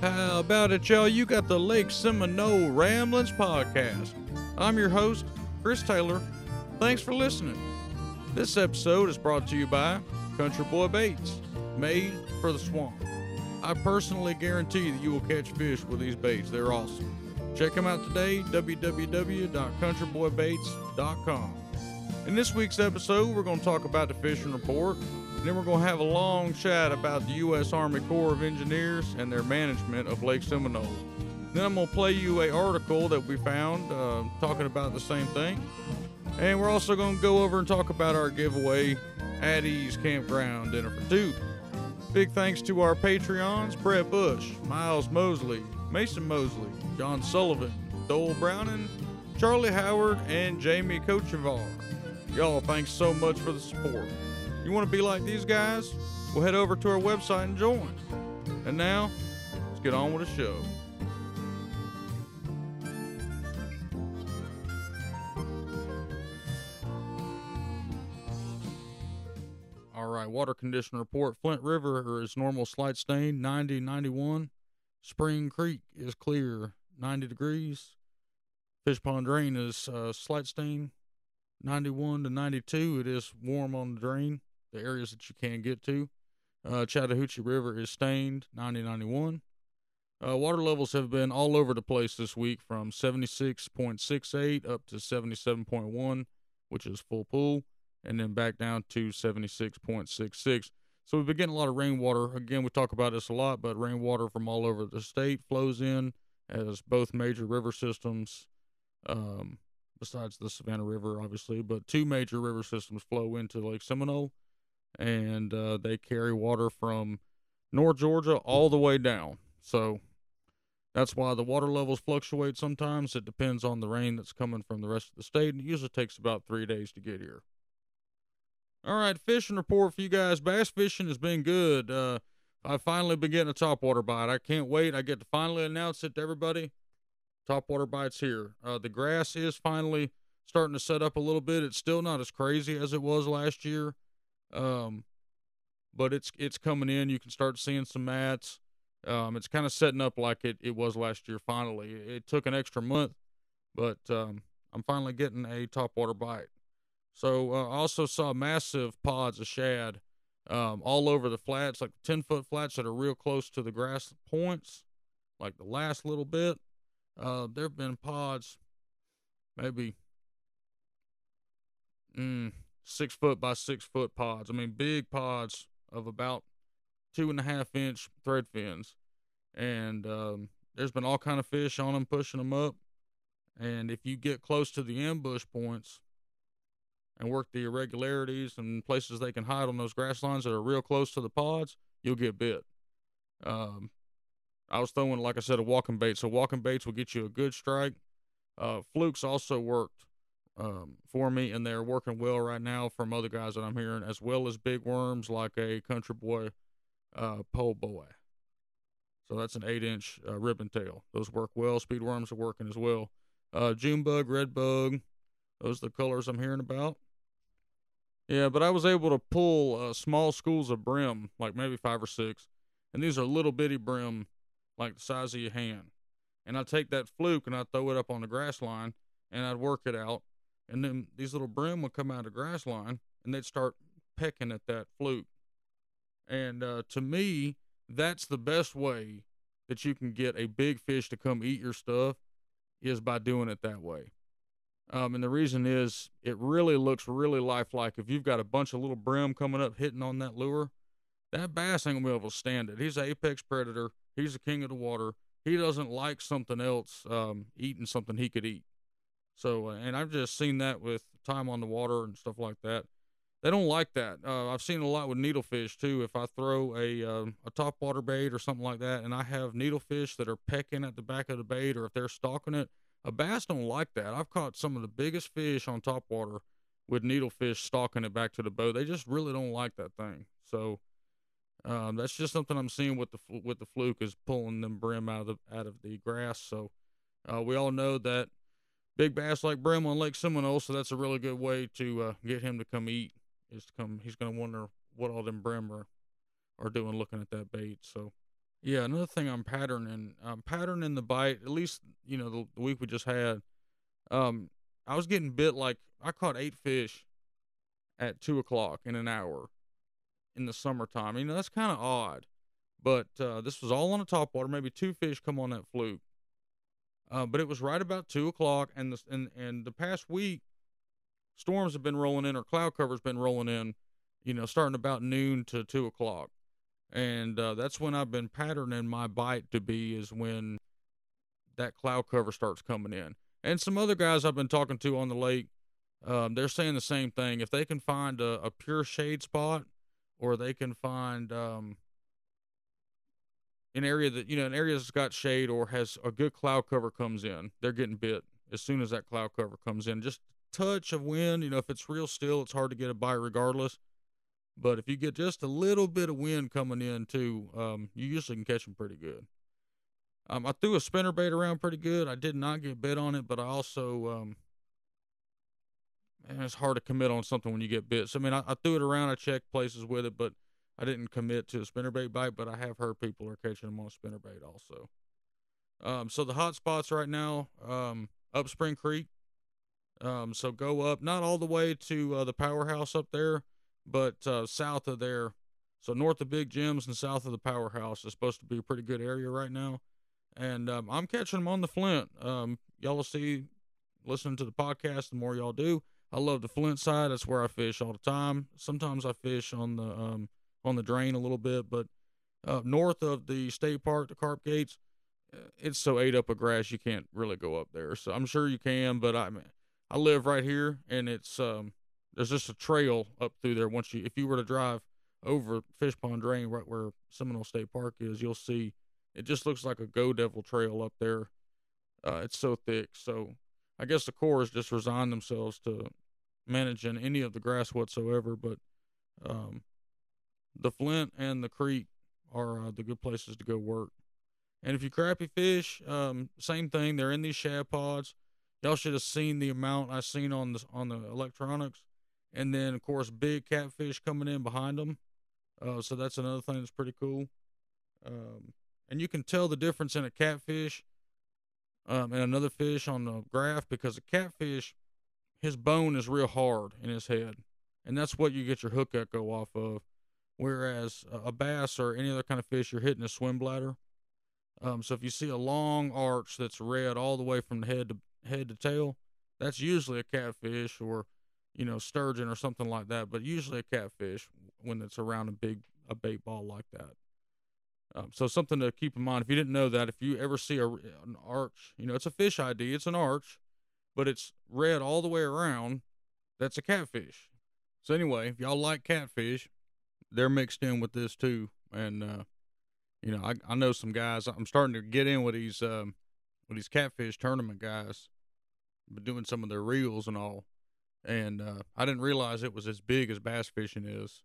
How about it, y'all? You got the Lake Seminole Ramblings podcast. I'm your host, Chris Taylor. Thanks for listening. This episode is brought to you by Country Boy Baits, made for the swamp. I personally guarantee that you will catch fish with these baits. They're awesome. Check them out today, www.countryboybaits.com. In this week's episode, we're going to talk about the fishing report, then we're going to have a long chat about the U.S. Army Corps of Engineers and their management of Lake Seminole. Then I'm going to play you a article that we found uh, talking about the same thing. And we're also going to go over and talk about our giveaway at Ease Campground Dinner for Two. Big thanks to our Patreons Brett Bush, Miles Mosley, Mason Mosley, John Sullivan, Dole Browning, Charlie Howard, and Jamie Kochevar. Y'all, thanks so much for the support. You want to be like these guys? Well, head over to our website and join. And now, let's get on with the show. All right, water condition report. Flint River is normal slight stain, 90, 91. Spring Creek is clear, 90 degrees. Fish Pond Drain is uh, slight stain, 91 to 92. It is warm on the drain, the areas that you can get to. Uh, Chattahoochee River is stained, 90, 91. Uh, water levels have been all over the place this week from 76.68 up to 77.1, which is full pool, and then back down to 76.66. So we've been getting a lot of rainwater. Again, we talk about this a lot, but rainwater from all over the state flows in as both major river systems, um, besides the Savannah River, obviously, but two major river systems flow into Lake Seminole, and uh, they carry water from North Georgia all the way down. So that's why the water levels fluctuate sometimes. It depends on the rain that's coming from the rest of the state, and it usually takes about three days to get here. All right, fishing report for you guys. Bass fishing has been good. Uh, I've finally been getting a topwater bite. I can't wait. I get to finally announce it to everybody. Topwater bites here. Uh, the grass is finally starting to set up a little bit. It's still not as crazy as it was last year, um, but it's it's coming in. You can start seeing some mats. Um, it's kind of setting up like it, it was last year. Finally, it, took an extra month, but um, I'm finally getting a topwater bite. So uh, I also saw massive pods of shad um, all over the flats, like 10 foot flats that are real close to the grass points, like the last little bit. Uh, there have been pods, maybe mm, six foot by six foot pods. I mean, big pods of about two and a half inch thread fins. And um, there's been all kind of fish on them, pushing them up. And if you get close to the ambush points, and work the irregularities and places they can hide on those grass lines that are real close to the pods, you'll get bit. Um, I was throwing, like I said, a walking bait. So walking baits will get you a good strike. Uh, flukes also worked um, for me, and they're working well right now from other guys that I'm hearing, as well as big worms like a Country Boy uh, pole boy. So that's an eight-inch uh, ribbon tail. Those work well. Speed worms are working as well. Uh, June bug, red bug, those are the colors I'm hearing about. Yeah, but I was able to pull uh, small schools of brim, like maybe five or six, and these are little bitty brim, like the size of your hand. And I take that fluke and I throw it up on the grass line, and I'd work it out, and then these little brim would come out of grass line, and they'd start pecking at that fluke. And uh, to me, that's the best way that you can get a big fish to come eat your stuff, is by doing it that way. Um, and the reason is it really looks really lifelike. If you've got a bunch of little brim coming up hitting on that lure, that bass ain't gonna be able to stand it. He's an apex predator. He's the king of the water. He doesn't like something else um, eating something he could eat. So, uh, and I've just seen that with time on the water and stuff like that. They don't like that. Uh, I've seen a lot with needlefish too. If I throw a uh, a top water bait or something like that, and I have needlefish that are pecking at the back of the bait, or if they're stalking it, a bass don't like that. I've caught some of the biggest fish on top water with needlefish stalking it back to the boat. They just really don't like that thing. So um, that's just something I'm seeing with the with the fluke is pulling them brim out of the out of the grass. So uh, we all know that big bass like brim on Lake Seminole. So that's a really good way to uh, get him to come eat. Is to come. He's gonna wonder what all them brim are are doing looking at that bait. So Yeah, another thing I'm patterning, I'm patterning the bite. At least you know the, the week we just had. Um, I was getting bit like I caught eight fish at two o'clock in an hour in the summertime. You know that's kind of odd, but uh, this was all on the top water. Maybe two fish come on that fluke, uh, but it was right about two o'clock, and the and and the past week, storms have been rolling in or cloud cover's been rolling in. You know, starting about noon to two o'clock and uh, that's when I've been patterning my bite to be is when that cloud cover starts coming in. And some other guys I've been talking to on the lake, um, they're saying the same thing. If they can find a, a pure shade spot, or they can find um, an area that you know an area that's got shade or has a good cloud cover comes in, they're getting bit as soon as that cloud cover comes in. Just touch of wind, you know, if it's real still, it's hard to get a bite regardless. But if you get just a little bit of wind coming in too, um, you usually can catch them pretty good. Um, I threw a spinner bait around pretty good. I did not get bit on it, but I also, um, man, it's hard to commit on something when you get bit. So I mean, I, I threw it around. I checked places with it, but I didn't commit to a spinner bait bite. But I have heard people are catching them on a spinner bait also. Um, so the hot spots right now, um, up Spring Creek. Um, so go up, not all the way to uh, the powerhouse up there but uh, south of there, so north of Big Jim's and south of the powerhouse is supposed to be a pretty good area right now. And um, I'm catching them on the Flint. Um, y'all will see, listening to the podcast, the more y'all do. I love the Flint side. That's where I fish all the time. Sometimes I fish on the um, on the drain a little bit, but uh, north of the state park, the Carp Gates, uh, it's so ate up with grass you can't really go up there. So I'm sure you can, but I I live right here, and it's um, there's just a trail up through there. Once you, if you were to drive over Fish Pond Drain, right where Seminole State Park is, you'll see it just looks like a Go Devil trail up there. Uh, it's so thick. So I guess the Corps has just resigned themselves to managing any of the grass whatsoever. But um, the Flint and the Creek are uh, the good places to go work. And if you crappie fish, um, same thing. They're in these shad pods. Y'all should have seen the amount I seen on the on the electronics and then of course big catfish coming in behind them. Uh, so that's another thing that's pretty cool. Um, and you can tell the difference in a catfish um, and another fish on the graph because a catfish, his bone is real hard in his head, and that's what you get your hook echo off of. Whereas a bass or any other kind of fish, you're hitting a swim bladder. Um, so if you see a long arch that's red all the way from the head to head to tail, that's usually a catfish or you know, sturgeon or something like that, but usually a catfish when it's around a big a bait ball like that. Um, so something to keep in mind. If you didn't know that, if you ever see a, an arch, you know, it's a fish ID, it's an arch, but it's red all the way around. That's a catfish. So anyway, if y'all like catfish, they're mixed in with this too. And uh, you know, I I know some guys. I'm starting to get in with these um, with these catfish tournament guys, but doing some of their reels and all and uh, I didn't realize it was as big as bass fishing is.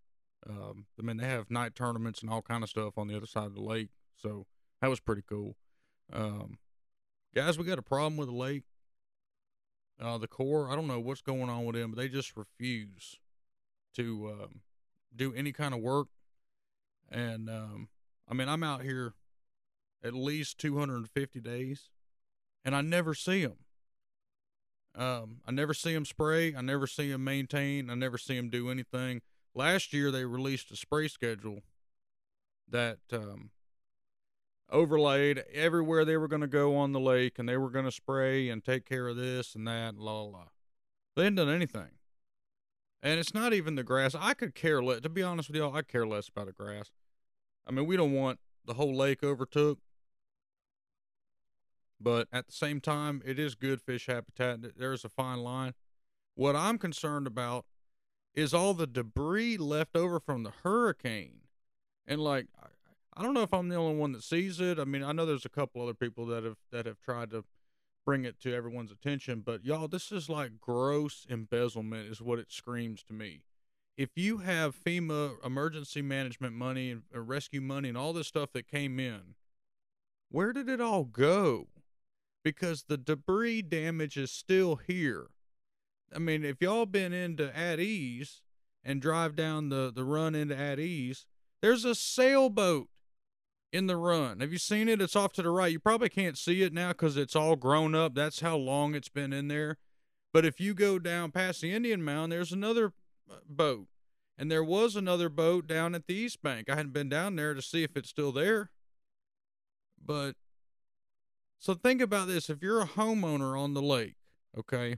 Um, I mean, they have night tournaments and all kind of stuff on the other side of the lake, so that was pretty cool. Um, guys, we got a problem with the lake. Uh, the Corps, I don't know what's going on with them, but they just refuse to um, do any kind of work. And um, I mean, I'm out here at least 250 days, and I never see them. Um, I never see them spray. I never see them maintain. I never see them do anything. Last year they released a spray schedule that um, overlaid everywhere they were going to go on the lake, and they were going to spray and take care of this and that. And la la la. They hadn't done anything. And it's not even the grass. I could care less. To be honest with y'all, I care less about the grass. I mean, we don't want the whole lake overtook but at the same time, it is good fish habitat. There's a fine line. What I'm concerned about is all the debris left over from the hurricane. And like, I don't know if I'm the only one that sees it. I mean, I know there's a couple other people that have that have tried to bring it to everyone's attention, but y'all, this is like gross embezzlement, is what it screams to me. If you have FEMA emergency management money and rescue money and all this stuff that came in, where did it all go? because the debris damage is still here. I mean, if y'all been into At Ease and drive down the, the run into At Ease, there's a sailboat in the run. Have you seen it? It's off to the right. You probably can't see it now because it's all grown up. That's how long it's been in there. But if you go down past the Indian Mound, there's another uh, boat. And there was another boat down at the East Bank. I hadn't been down there to see if it's still there. But so think about this if you're a homeowner on the lake, okay,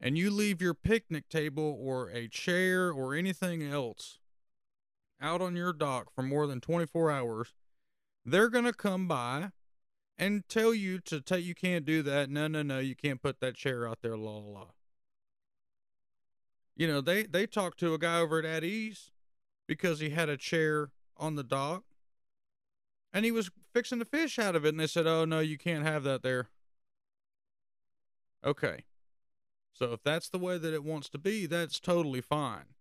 and you leave your picnic table or a chair or anything else out on your dock for more than 24 hours, they're going to come by and tell you to take you can't do that. No, no, no, you can't put that chair out there, la la. You know, they they talked to a guy over at At Ease because he had a chair on the dock and he was fixing the fish out of it and they said, "Oh no, you can't have that there." Okay. So if that's the way that it wants to be, that's totally fine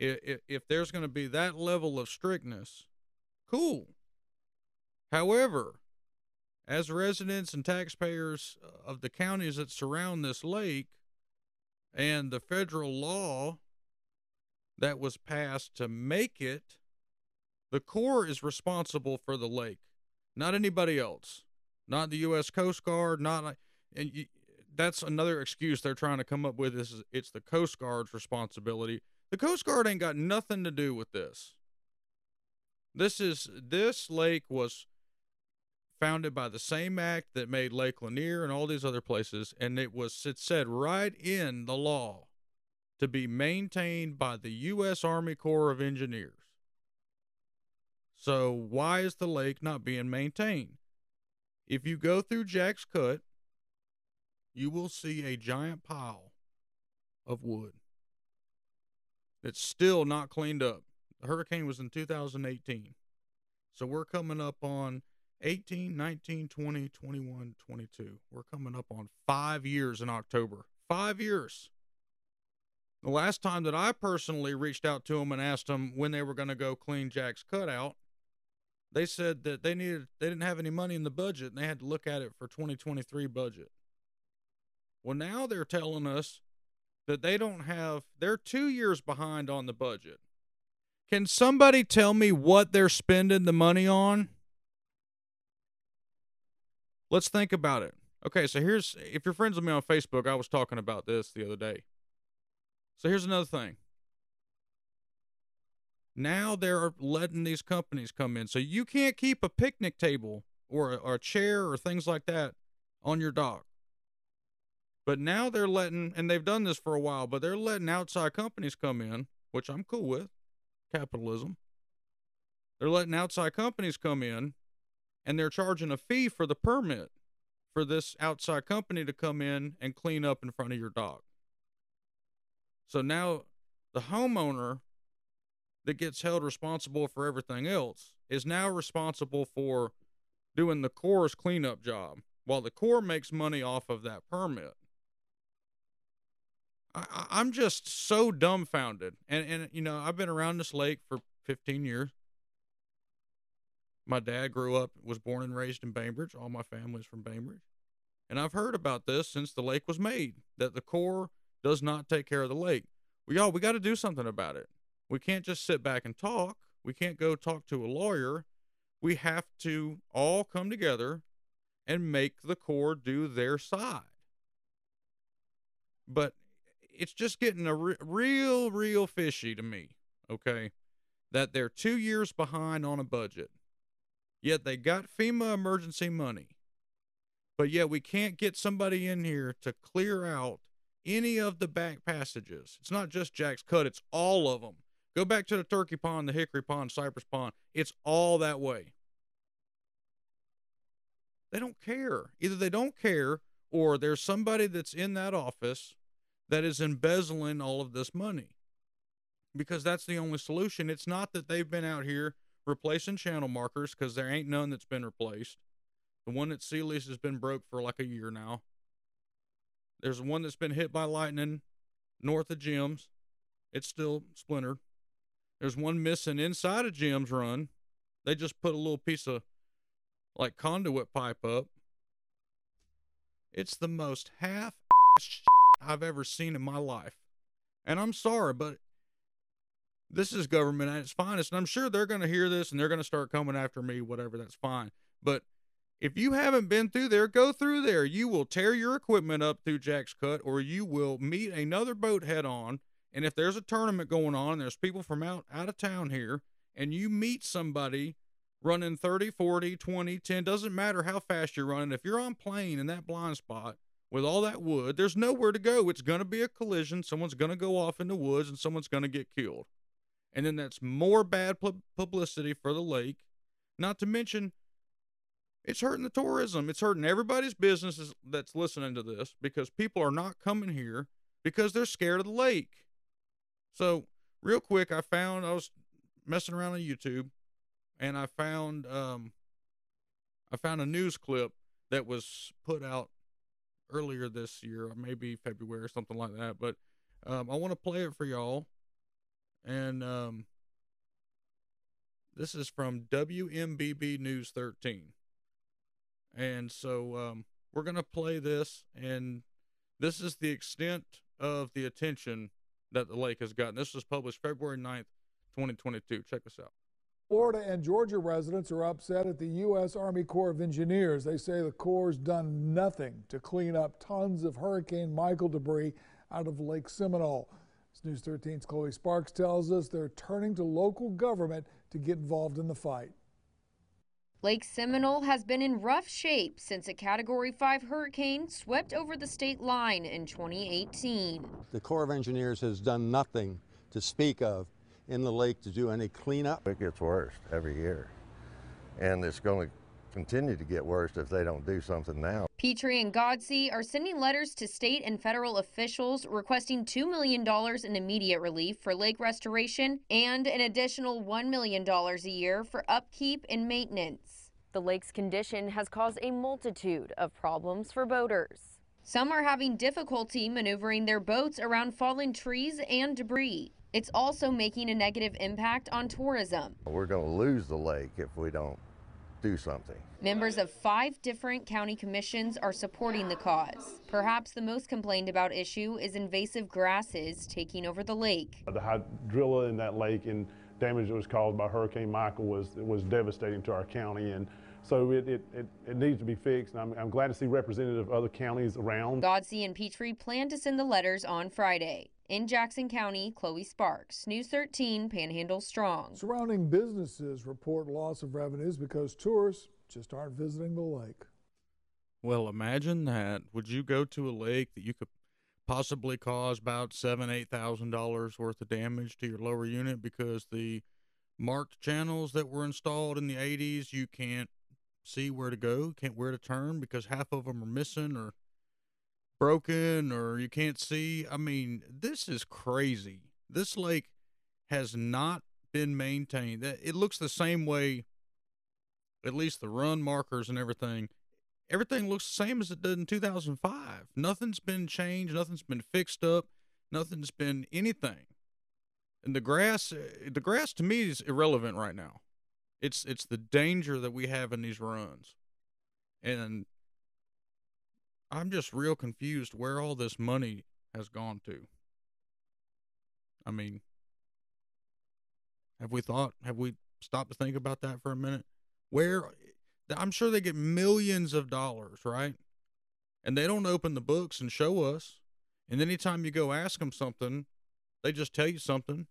if, if there's going to be that level of strictness, cool. However, as residents and taxpayers uh, of the counties that surround this lake and the federal law that was passed to make it, the Corps is responsible for the lake, not anybody else, not the U.S. Coast Guard, not uh, and you, that's another excuse they're trying to come up with. Is it's the Coast Guard's responsibility the Coast Guard ain't got nothing to do with this. This is this lake was founded by the same act that made Lake Lanier and all these other places, and it was it said right in the law to be maintained by the U.S. Army Corps of Engineers. So why is the lake not being maintained? If you go through Jack's Cut, you will see a giant pile of wood. It's still not cleaned up. The hurricane was in 2018. So we're coming up on 18, 19, 20, 21, 22. We're coming up on five years in October. Five years. The last time that I personally reached out to them and asked them when they were going to go clean Jack's cutout, they said that they needed they didn't have any money in the budget and they had to look at it for 2023 budget. Well, now they're telling us that they don't have, they're two years behind on the budget. Can somebody tell me what they're spending the money on? Let's think about it. Okay, so here's, if you're friends with me on Facebook, I was talking about this the other day. So here's another thing. Now they're letting these companies come in. So you can't keep a picnic table or a, or a chair or things like that on your dock. But now they're letting, and they've done this for a while, but they're letting outside companies come in, which I'm cool with. Capitalism. They're letting outside companies come in and they're charging a fee for the permit for this outside company to come in and clean up in front of your dog. So now the homeowner that gets held responsible for everything else is now responsible for doing the Corps' cleanup job while the Corps makes money off of that permit. I, I'm just so dumbfounded. And, and, you know, I've been around this lake for 15 years. My dad grew up, was born and raised in Bainbridge. All my family's from Bainbridge. And I've heard about this since the lake was made that the Corps does not take care of the lake. We all we got to do something about it. We can't just sit back and talk. We can't go talk to a lawyer. We have to all come together and make the Corps do their side. But it's just getting a re- real, real fishy to me. Okay, that they're two years behind on a budget, yet they got FEMA emergency money, but yet we can't get somebody in here to clear out any of the back passages. It's not just Jack's Cut; it's all of them. Go back to the Turkey Pond, the Hickory Pond, Cypress Pond. It's all that way. They don't care. Either they don't care or there's somebody that's in that office that is embezzling all of this money because that's the only solution. It's not that they've been out here replacing channel markers because there ain't none that's been replaced. The one at Sealy's has been broke for like a year now. There's one that's been hit by lightning north of Jim's. It's still splintered. There's one missing inside of Jim's run. They just put a little piece of like conduit pipe up. It's the most half I've ever seen in my life. And I'm sorry, but this is government at its finest. And I'm sure they're going to hear this and they're going to start coming after me, whatever, that's fine. But if you haven't been through there, go through there. You will tear your equipment up through Jack's Cut or you will meet another boat head on. And if there's a tournament going on, and there's people from out, out of town here, and you meet somebody running 30, 40, 20, 10, doesn't matter how fast you're running. If you're on plane in that blind spot with all that wood, there's nowhere to go. It's going to be a collision. Someone's going to go off in the woods and someone's going to get killed. And then that's more bad publicity for the lake. Not to mention, it's hurting the tourism. It's hurting everybody's businesses that's listening to this because people are not coming here because they're scared of the lake. So, real quick, I found I was messing around on YouTube and I found um I found a news clip that was put out earlier this year, maybe February or something like that. But um, I want to play it for y'all, and um, this is from WMBB News 13, and so um, we're gonna play this, and this is the extent of the attention that the lake has gotten. This was published February 9th, 2022. Check this out. Florida and Georgia residents are upset at the U.S. Army Corps of Engineers. They say the Corps has done nothing to clean up tons of Hurricane Michael debris out of Lake Seminole. As News 13's Chloe Sparks tells us they're turning to local government to get involved in the fight. Lake Seminole has been in rough shape since a Category 5 hurricane swept over the state line in 2018. The Corps of Engineers has done nothing to speak of in the lake to do any cleanup? It gets worse every year. And it's going to continue to get worse if they don't do something now. Petrie and Godsey are sending letters to state and federal officials requesting $2 million in immediate relief for lake restoration and an additional $1 million a year for upkeep and maintenance. The lake's condition has caused a multitude of problems for boaters. Some are having difficulty maneuvering their boats around fallen trees and debris. It's also making a negative impact on tourism. We're going to lose the lake if we don't do something. Members of five different county commissions are supporting the cause. Perhaps the most complained about issue is invasive grasses taking over the lake. The hydrilla in that lake and damage that was caused by Hurricane Michael was, was devastating to our county. And so it, it, it, it, needs to be fixed. I'm, I'm glad to see representatives of other counties around. Godsey and Petrie plan to send the letters on Friday. In Jackson County, Chloe Sparks, News 13, Panhandle Strong. Surrounding businesses report loss of revenues because tourists just aren't visiting the lake. Well, imagine that. Would you go to a lake that you could possibly cause about seven, eight thousand dollars worth of damage to your lower unit because the marked channels that were installed in the 80s you can't see where to go, can't where to turn because half of them are missing or broken or you can't see. I mean, this is crazy. This lake has not been maintained. It looks the same way, at least the run markers and everything. Everything looks the same as it did in 2005. Nothing's been changed. Nothing's been fixed up. Nothing's been anything. And the grass, uh, the grass to me is irrelevant right now. It's it's the danger that we have in these runs, and I'm just real confused where all this money has gone to. I mean, have we thought, have we stopped to think about that for a minute? Where, I'm sure they get millions of dollars, right? And they don't open the books and show us. And anytime you go ask them something, they just tell you something.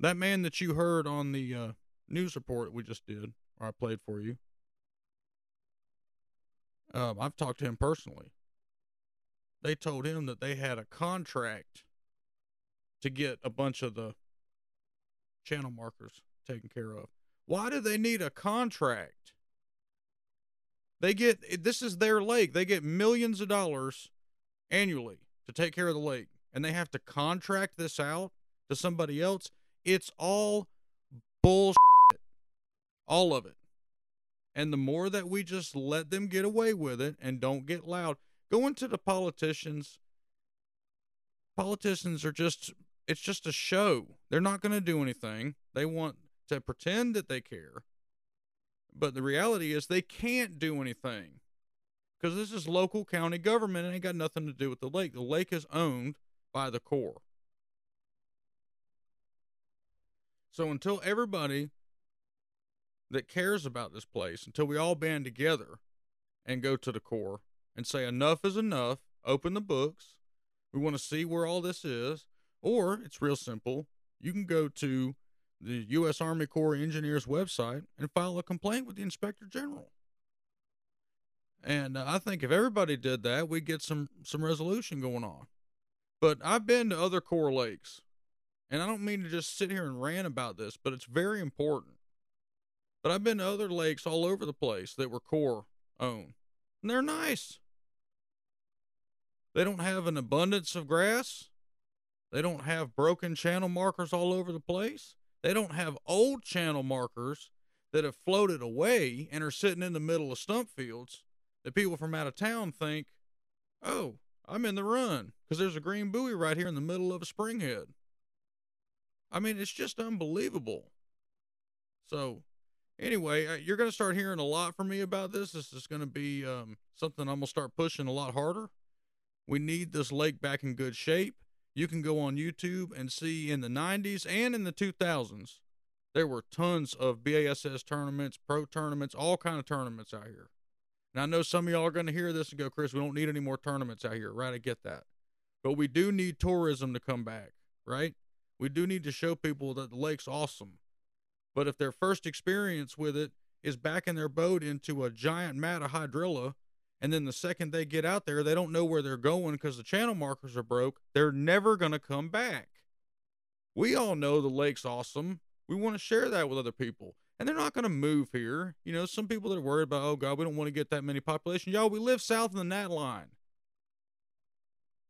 That man that you heard on the uh, news report we just did, or I played for you, um, I've talked to him personally. They told him that they had a contract to get a bunch of the channel markers taken care of. Why do they need a contract? They get this is their lake. They get millions of dollars annually to take care of the lake, and they have to contract this out to somebody else. It's all bullshit. All of it. And the more that we just let them get away with it and don't get loud, going to the politicians, politicians are just, it's just a show. They're not going to do anything. They want to pretend that they care. But the reality is they can't do anything because this is local county government and ain't got nothing to do with the lake. The lake is owned by the Corps. So until everybody that cares about this place, until we all band together and go to the Corps and say enough is enough, open the books, we want to see where all this is, or it's real simple. You can go to the U.S. Army Corps Engineers website and file a complaint with the Inspector General. And uh, I think if everybody did that, we'd get some some resolution going on. But I've been to other Corps lakes, and I don't mean to just sit here and rant about this, but it's very important. But I've been to other lakes all over the place that were Corps owned, and they're nice. They don't have an abundance of grass. They don't have broken channel markers all over the place. They don't have old channel markers that have floated away and are sitting in the middle of stump fields that people from out of town think, oh, I'm in the run because there's a green buoy right here in the middle of a springhead. I mean, it's just unbelievable. So, anyway, uh, you're going to start hearing a lot from me about this. This is going to be um, something I'm going to start pushing a lot harder. We need this lake back in good shape. You can go on YouTube and see in the 90s and in the 2000s, there were tons of BASS tournaments, pro tournaments, all kind of tournaments out here. And I know some of y'all are going to hear this and go, Chris, we don't need any more tournaments out here, right? I get that. But we do need tourism to come back, right? We do need to show people that the lake's awesome. But if their first experience with it is backing their boat into a giant mat of hydrilla, and then the second they get out there, they don't know where they're going because the channel markers are broke, they're never going to come back. We all know the lake's awesome. We want to share that with other people and they're not going to move here. You know, some people that are worried about, oh God, we don't want to get that many population. Y'all, we live south of the gnat line.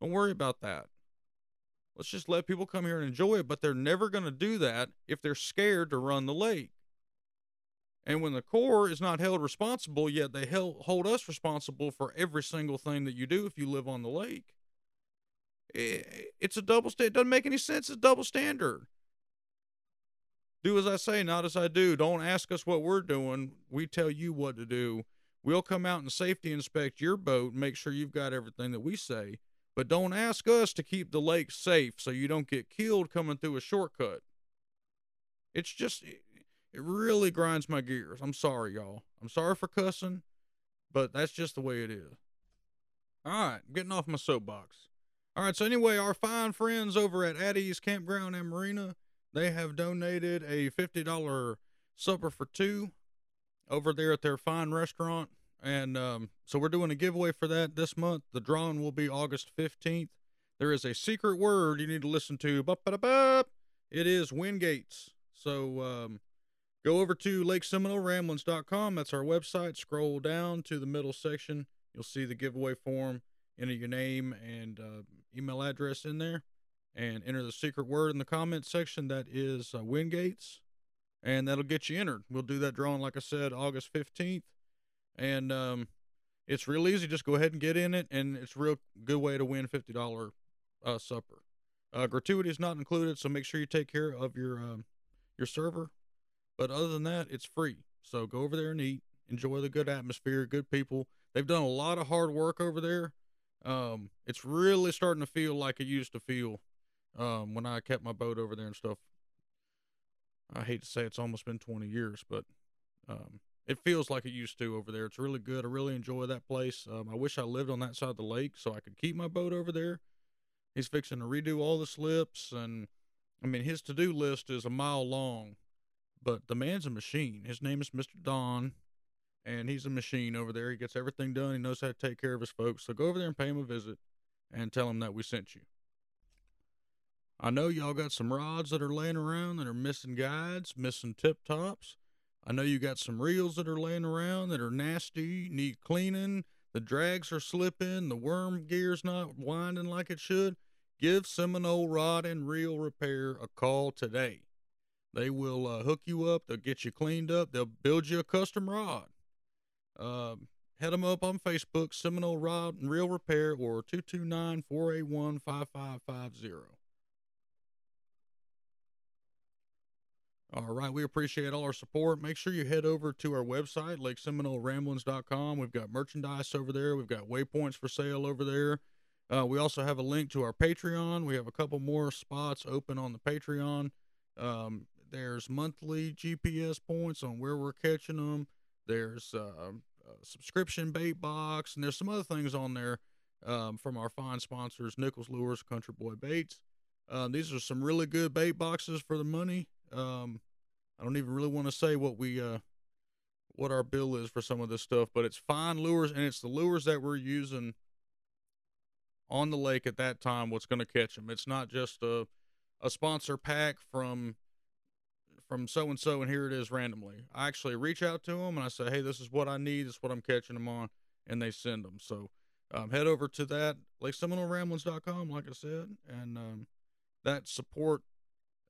Don't worry about that. Let's just let people come here and enjoy it, but they're never going to do that if they're scared to run the lake. And when the Corps is not held responsible, yet they held, hold us responsible for every single thing that you do if you live on the lake, it, it's a double standard. It doesn't make any sense. It's a double standard. Do as I say, not as I do. Don't ask us what we're doing. We tell you what to do. We'll come out and safety inspect your boat and make sure you've got everything that we say. But don't ask us to keep the lake safe so you don't get killed coming through a shortcut. It's just, it really grinds my gears. I'm sorry, y'all. I'm sorry for cussing, but that's just the way it is. All right, getting off my soapbox. All right, so anyway, our fine friends over at Addie's Campground and Marina they have donated a $50 supper for two over there at their fine restaurant. And um, so we're doing a giveaway for that this month. The drawing will be August 15th. There is a secret word you need to listen to. It is Wingates. So um, go over to LakeSeminoleRamblings.com. That's our website. Scroll down to the middle section. You'll see the giveaway form. Enter your name and uh, email address in there and enter the secret word in the comment section that is uh, Wingates, and that'll get you entered. We'll do that drawing, like I said, August 15th, and um, it's real easy. Just go ahead and get in it, and it's a real good way to win $50 uh, supper. Uh, gratuity is not included, so make sure you take care of your um, your server. But other than that, it's free. So go over there and eat. Enjoy the good atmosphere, good people. They've done a lot of hard work over there. Um, it's really starting to feel like it used to feel um, when I kept my boat over there and stuff. I hate to say it's almost been 20 years, but um, it feels like it used to over there. It's really good. I really enjoy that place. Um, I wish I lived on that side of the lake so I could keep my boat over there. He's fixing to redo all the slips, and I mean, his to do list is a mile long, but the man's a machine. His name is Mr. Don, and he's a machine over there. He gets everything done. He knows how to take care of his folks. So go over there and pay him a visit and tell him that we sent you. I know y'all got some rods that are laying around that are missing guides, missing tip tops. I know you got some reels that are laying around that are nasty, need cleaning. The drags are slipping, the worm gear's not winding like it should. Give Seminole Rod and Reel Repair a call today. They will uh, hook you up, they'll get you cleaned up, they'll build you a custom rod. Uh, head them up on Facebook, Seminole Rod and Reel Repair, or 229 481 5550. All right, we appreciate all our support. Make sure you head over to our website, LakeSeminoleRamblings.com. We've got merchandise over there. We've got waypoints for sale over there. Uh, we also have a link to our Patreon. We have a couple more spots open on the Patreon. Um, There's monthly GPS points on where we're catching them. There's uh, a subscription bait box, and there's some other things on there um, from our fine sponsors, Nichols Lures, Country Boy Baits. Uh, these are some really good bait boxes for the money. Um, I don't even really want to say what we uh, what our bill is for some of this stuff, but it's fine lures, and it's the lures that we're using on the lake at that time. What's going to catch them? It's not just a a sponsor pack from from so and so, and here it is randomly. I actually reach out to them and I say, hey, this is what I need. This is what I'm catching them on, and they send them. So um, head over to that LakeSeminoleRamblings.com, like I said, and um, that support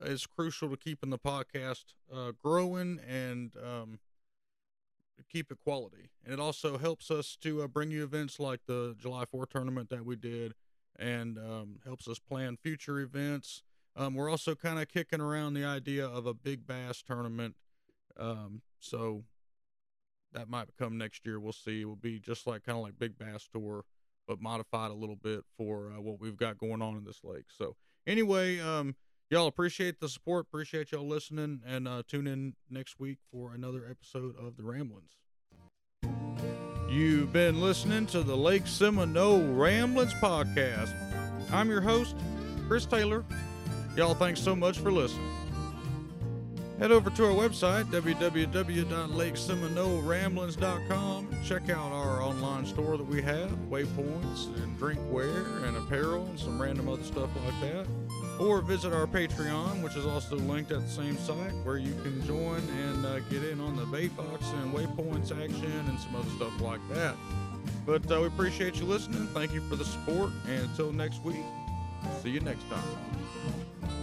is crucial to keeping the podcast uh, growing and um, keep it quality. And it also helps us to uh, bring you events like the July 4 tournament that we did and um, helps us plan future events. Um, we're also kind of kicking around the idea of a big bass tournament. Um, so that might come next year. We'll see. It will be just like kind of like Big Bass Tour, but modified a little bit for uh, what we've got going on in this lake. So anyway, um, y'all appreciate the support. Appreciate y'all listening, and uh, tune in next week for another episode of the Ramblings. You've been listening to the Lake Seminole Ramblings podcast. I'm your host, Chris Taylor. Y'all, thanks so much for listening. Head over to our website, www.lakeseminoleramblings.com. Check out our online store that we have, waypoints and drinkware and apparel and some random other stuff like that. Or visit our Patreon, which is also linked at the same site, where you can join and uh, get in on the bait box and waypoints action and some other stuff like that. But uh, we appreciate you listening. Thank you for the support. And until next week, see you next time.